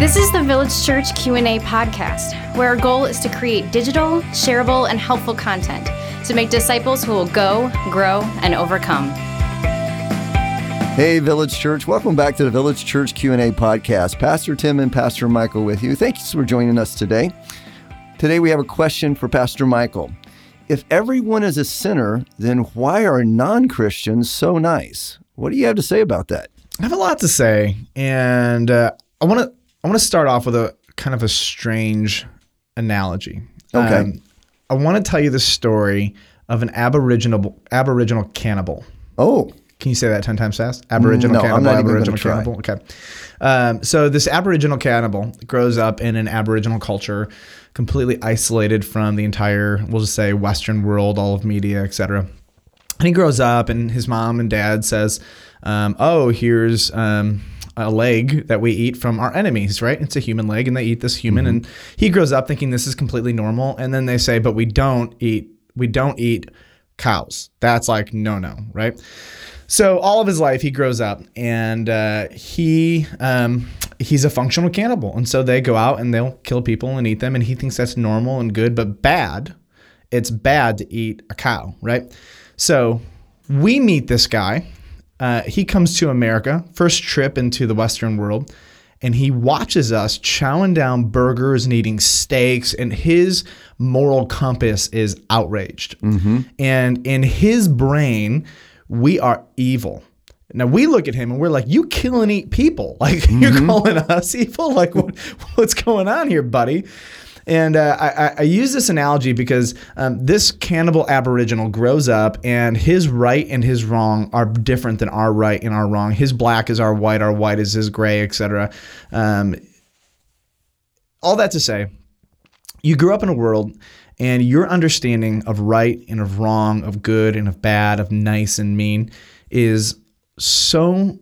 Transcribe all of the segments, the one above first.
This is the Village Church Q&A podcast, where our goal is to create digital, shareable, and helpful content to make disciples who will go, grow, and overcome. Hey Village Church, welcome back to the Village Church Q&A podcast. Pastor Tim and Pastor Michael with you. Thanks for joining us today. Today we have a question for Pastor Michael. If everyone is a sinner, then why are non-Christians so nice? What do you have to say about that? I have a lot to say, and uh, I want to I want to start off with a kind of a strange analogy. Okay. Um, I want to tell you the story of an aboriginal aboriginal cannibal. Oh, Can you say that ten times fast? Aboriginal No, I'm cannibal. not even gonna aboriginal try. cannibal. Okay. Um, so this aboriginal cannibal grows up in an aboriginal culture, completely isolated from the entire, we'll just say, Western world, all of media, etc. And he grows up, and his mom and dad says, um, "Oh, here's." A leg that we eat from our enemies, right? It's a human leg, and they eat this human. And he grows up thinking this is completely normal. And then they say, "But we don't eat. We don't eat cows. That's like no, no, right?" So all of his life, he grows up and uh, he um, he's a functional cannibal, and so they go out and they'll kill people and eat them, and he thinks that's normal and good, but bad. It's bad to eat a cow, right? So we meet this guy. Uh, he comes to America, first trip into the Western world, and he watches us chowing down burgers and eating steaks, and his moral compass is outraged. And in his brain, we are evil. Now we look at him and we're like, "You kill and eat people. Like you're calling us evil? Like what, what's going on here, buddy?" And uh, I, I- use this analogy because um, this cannibal aboriginal grows up, and his right and his wrong are different than our right and our wrong. His black is our white, our white is his gray, etc. Um, all that to say, you grew up in a world and your understanding of right and of wrong, of good and of bad, of nice and mean is so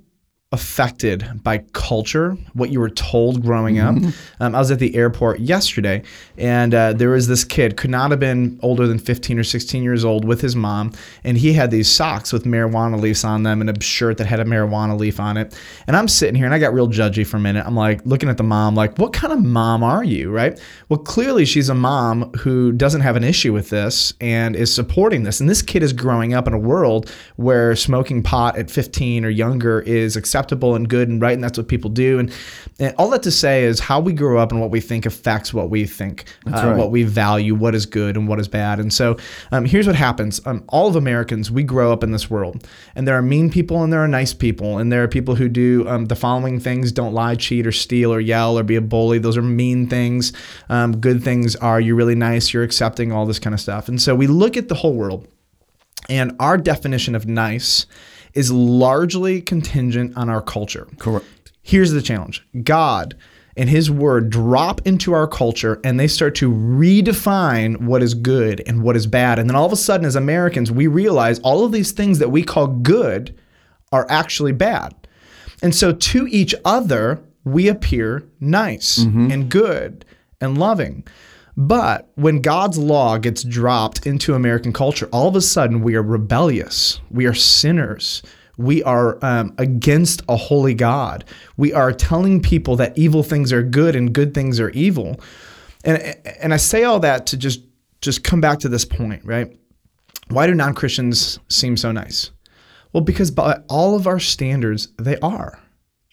affected by culture, what you were told growing up. Um, I was at the airport yesterday, and uh, there was this kid, could not have been older than 15 or 16 years old, with his mom, and he had these socks with marijuana leaves on them and a shirt that had a marijuana leaf on it. And I'm sitting here, and I got real judgy for a minute. I'm like looking at the mom, like, what kind of mom are you, right? Well, clearly she's a mom who doesn't have an issue with this and is supporting this. And this kid is growing up in a world where smoking pot at 15 or younger is acceptable and good and right, and that's what people do. And, and all that to say is how we grow up and what we think affects what we think, uh, right. what we value, what is good and what is bad. And so um, here's what happens: um, all of Americans, we grow up in this world, and there are mean people and there are nice people, and there are people who do um, the following things: don't lie, cheat, or steal, or yell, or be a bully. Those are mean things. Um, good things are you're really nice, you're accepting, all this kind of stuff. And so we look at the whole world. And our definition of nice is largely contingent on our culture. Correct. Here's the challenge God and His Word drop into our culture and they start to redefine what is good and what is bad. And then all of a sudden, as Americans, we realize all of these things that we call good are actually bad. And so to each other, we appear nice mm-hmm. and good and loving. But when God's law gets dropped into American culture, all of a sudden we are rebellious. We are sinners. We are um, against a holy God. We are telling people that evil things are good and good things are evil. And, and I say all that to just just come back to this point, right? Why do non Christians seem so nice? Well, because by all of our standards, they are.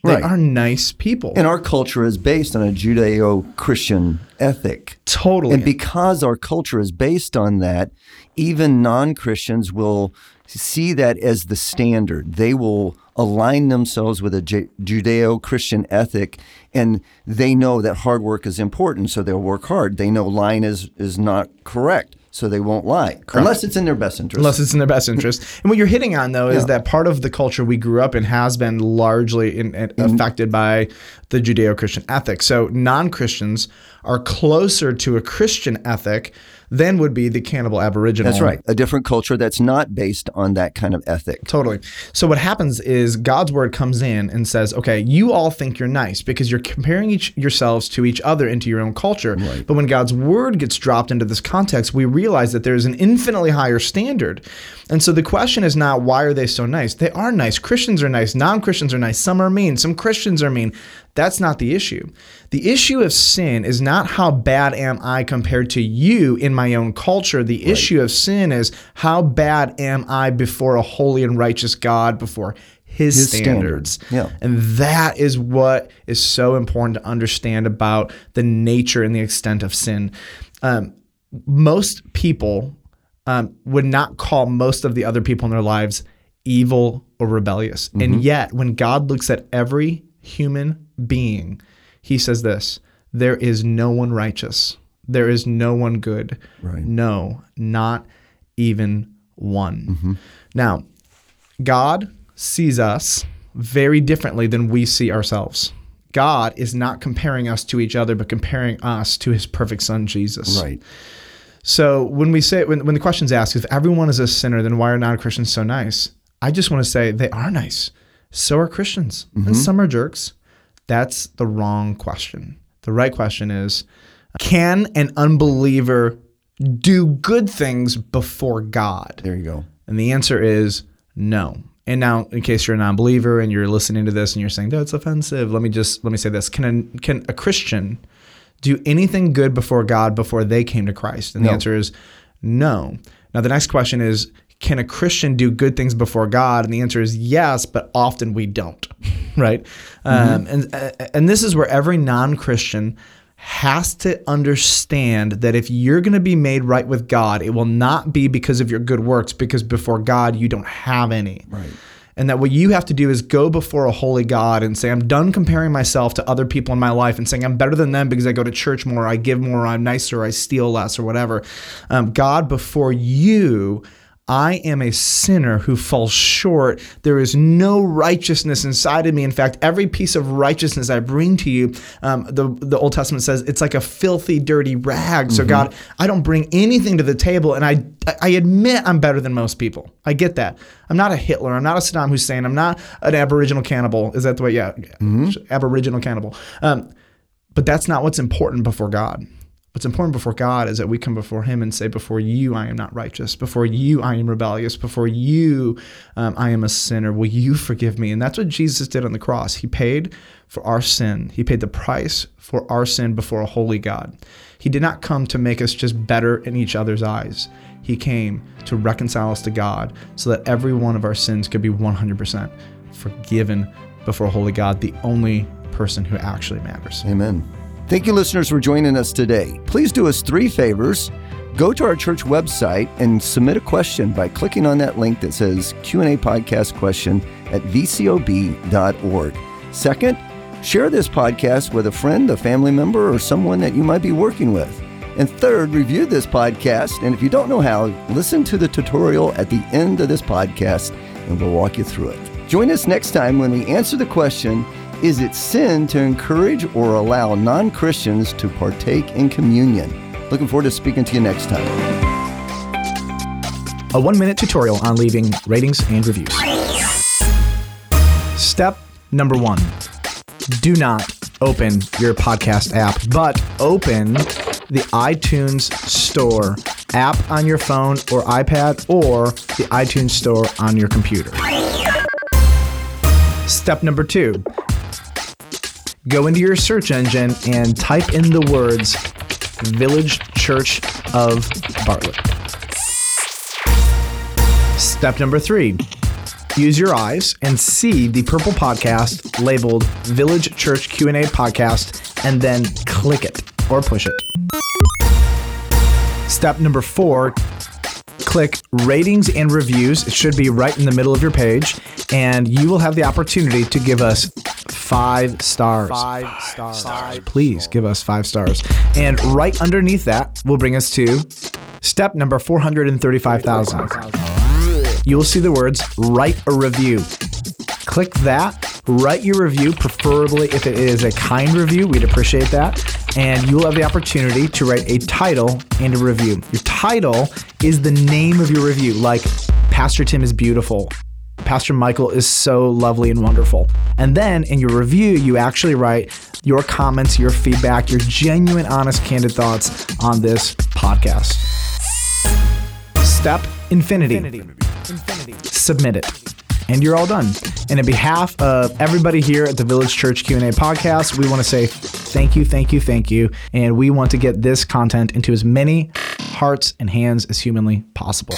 They Right. are nice people. And our culture is based on a Judeo-Christian ethic. totally. And because our culture is based on that, even non Christians will see that as the standard. They will align themselves with a Judeo Christian ethic and they know that hard work is important, so they'll work hard. They know lying is, is not correct, so they won't lie, unless it's in their best interest. unless it's in their best interest. And what you're hitting on, though, is that part of the culture we grew up in has been largely in, in- Mm-hmm. affected by the Judeo-Christian ethic. So non-Christians are closer to a Christian ethic than would be the cannibal Aboriginal. That's right. A different culture that's not based on that kind of ethic. Totally. So what happens is God's word comes in and says, "Okay, you all think you're nice because you're comparing each yourselves to each other into your own culture. But when God's word gets dropped into this context, we realize that there's an infinitely higher standard. And so the question is not why are they so nice? They are nice. Christians are nice. Non-Christians are nice. Some are mean. Some Christians are mean. That's not the issue. The issue of sin is not how bad am I compared to you in my own culture. The issue of sin is how bad am I before a holy and righteous God, before his, His standards. standards. Yeah. And that is what is so important to understand about the nature and the extent of sin. Um, most people um, would not call most of the other people in their lives evil or rebellious. And yet, when God looks at every human being, he says this there is no one righteous, there is no one good. Right. No, not even one. Mm-hmm. Now, God sees us very differently than we see ourselves. God is not comparing us to each other, but comparing us to his perfect son, Jesus. Right. So when we say, when, when the question's asked, if everyone is a sinner, then why are non Christians so nice? I just want to say they are nice. So are Christians. And mm-hmm. some are jerks. That's the wrong question. The right question is can an unbeliever do good things before God? There you go. And the answer is no. And now, in case you're a non-believer and you're listening to this and you're saying that's offensive, let me just let me say this: Can a, can a Christian do anything good before God before they came to Christ? And the answer is no. Now, the next question is: Can a Christian do good things before God? And the answer is yes, but often we don't. right? Um, and and this is where every non-Christian has to understand that if you're going to be made right with God, it will not be because of your good works, because before God, you don't have any. Right. And that what you have to do is go before a holy God and say, I'm done comparing myself to other people in my life and saying I'm better than them because I go to church more, I give more, I'm nicer, I steal less, or whatever. Um, God, before you, I am a sinner who falls short. There is no righteousness inside of me. In fact, every piece of righteousness I bring to you, um, the, the Old Testament says it's like a filthy, dirty rag. So, God, I don't bring anything to the table, and I, I admit I'm better than most people. I get that. I'm not a Hitler. I'm not a Saddam Hussein. I'm not an Aboriginal cannibal. Is that the way? Yeah, Aboriginal cannibal. Um, but that's not what's important before God. What's important before God is that we come before Him and say, Before you, I am not righteous. Before you, I am rebellious. Before you, um, I am a sinner. Will you forgive me? And that's what Jesus did on the cross. He paid for our sin, He paid the price for our sin before a holy God. He did not come to make us just better in each other's eyes. He came to reconcile us to God so that every one of our sins could be 100% forgiven before a holy God, the only person who actually matters. Amen. Thank you, listeners, for joining us today. Please do us three favors. Go to our church website and submit a question by clicking on that link that says Q&A podcast question at vcob.org. Second, share this podcast with a friend, a family member, or someone that you might be working with. And third, review this podcast. And if you don't know how, listen to the tutorial at the end of this podcast and we'll walk you through it. Join us next time when we answer the question Is it sin to encourage or allow non Christians to partake in communion? Looking forward to speaking to you next time. A one minute tutorial on leaving ratings and reviews. Step number one do not open your podcast app, but open the iTunes Store app on your phone or iPad or the iTunes Store on your computer. Step number two go into your search engine and type in the words Village Church of Bartlett. Step number three use your eyes and see the purple podcast labeled Village Church Q&A podcast and then click it or push it. Step number 4 click ratings and reviews. It should be right in the middle of your page and you will have the opportunity to give us 5 stars. 5 stars. Please give us 5 stars. And right underneath that will bring us to step number 435,000 you will see the words write a review. Click that, write your review, preferably if it is a kind review, we'd appreciate that. And you will have the opportunity to write a title and a review. Your title is the name of your review, like Pastor Tim is beautiful. Pastor Michael is so lovely and wonderful. And then in your review, you actually write your comments, your feedback, your genuine, honest, candid thoughts on this podcast. Step infinity. Submit it. and you're all done. And in behalf of everybody here at the Village Church Q&A podcast, we want to say thank you, thank you, thank you. And we want to get this content into as many hearts and hands as humanly possible.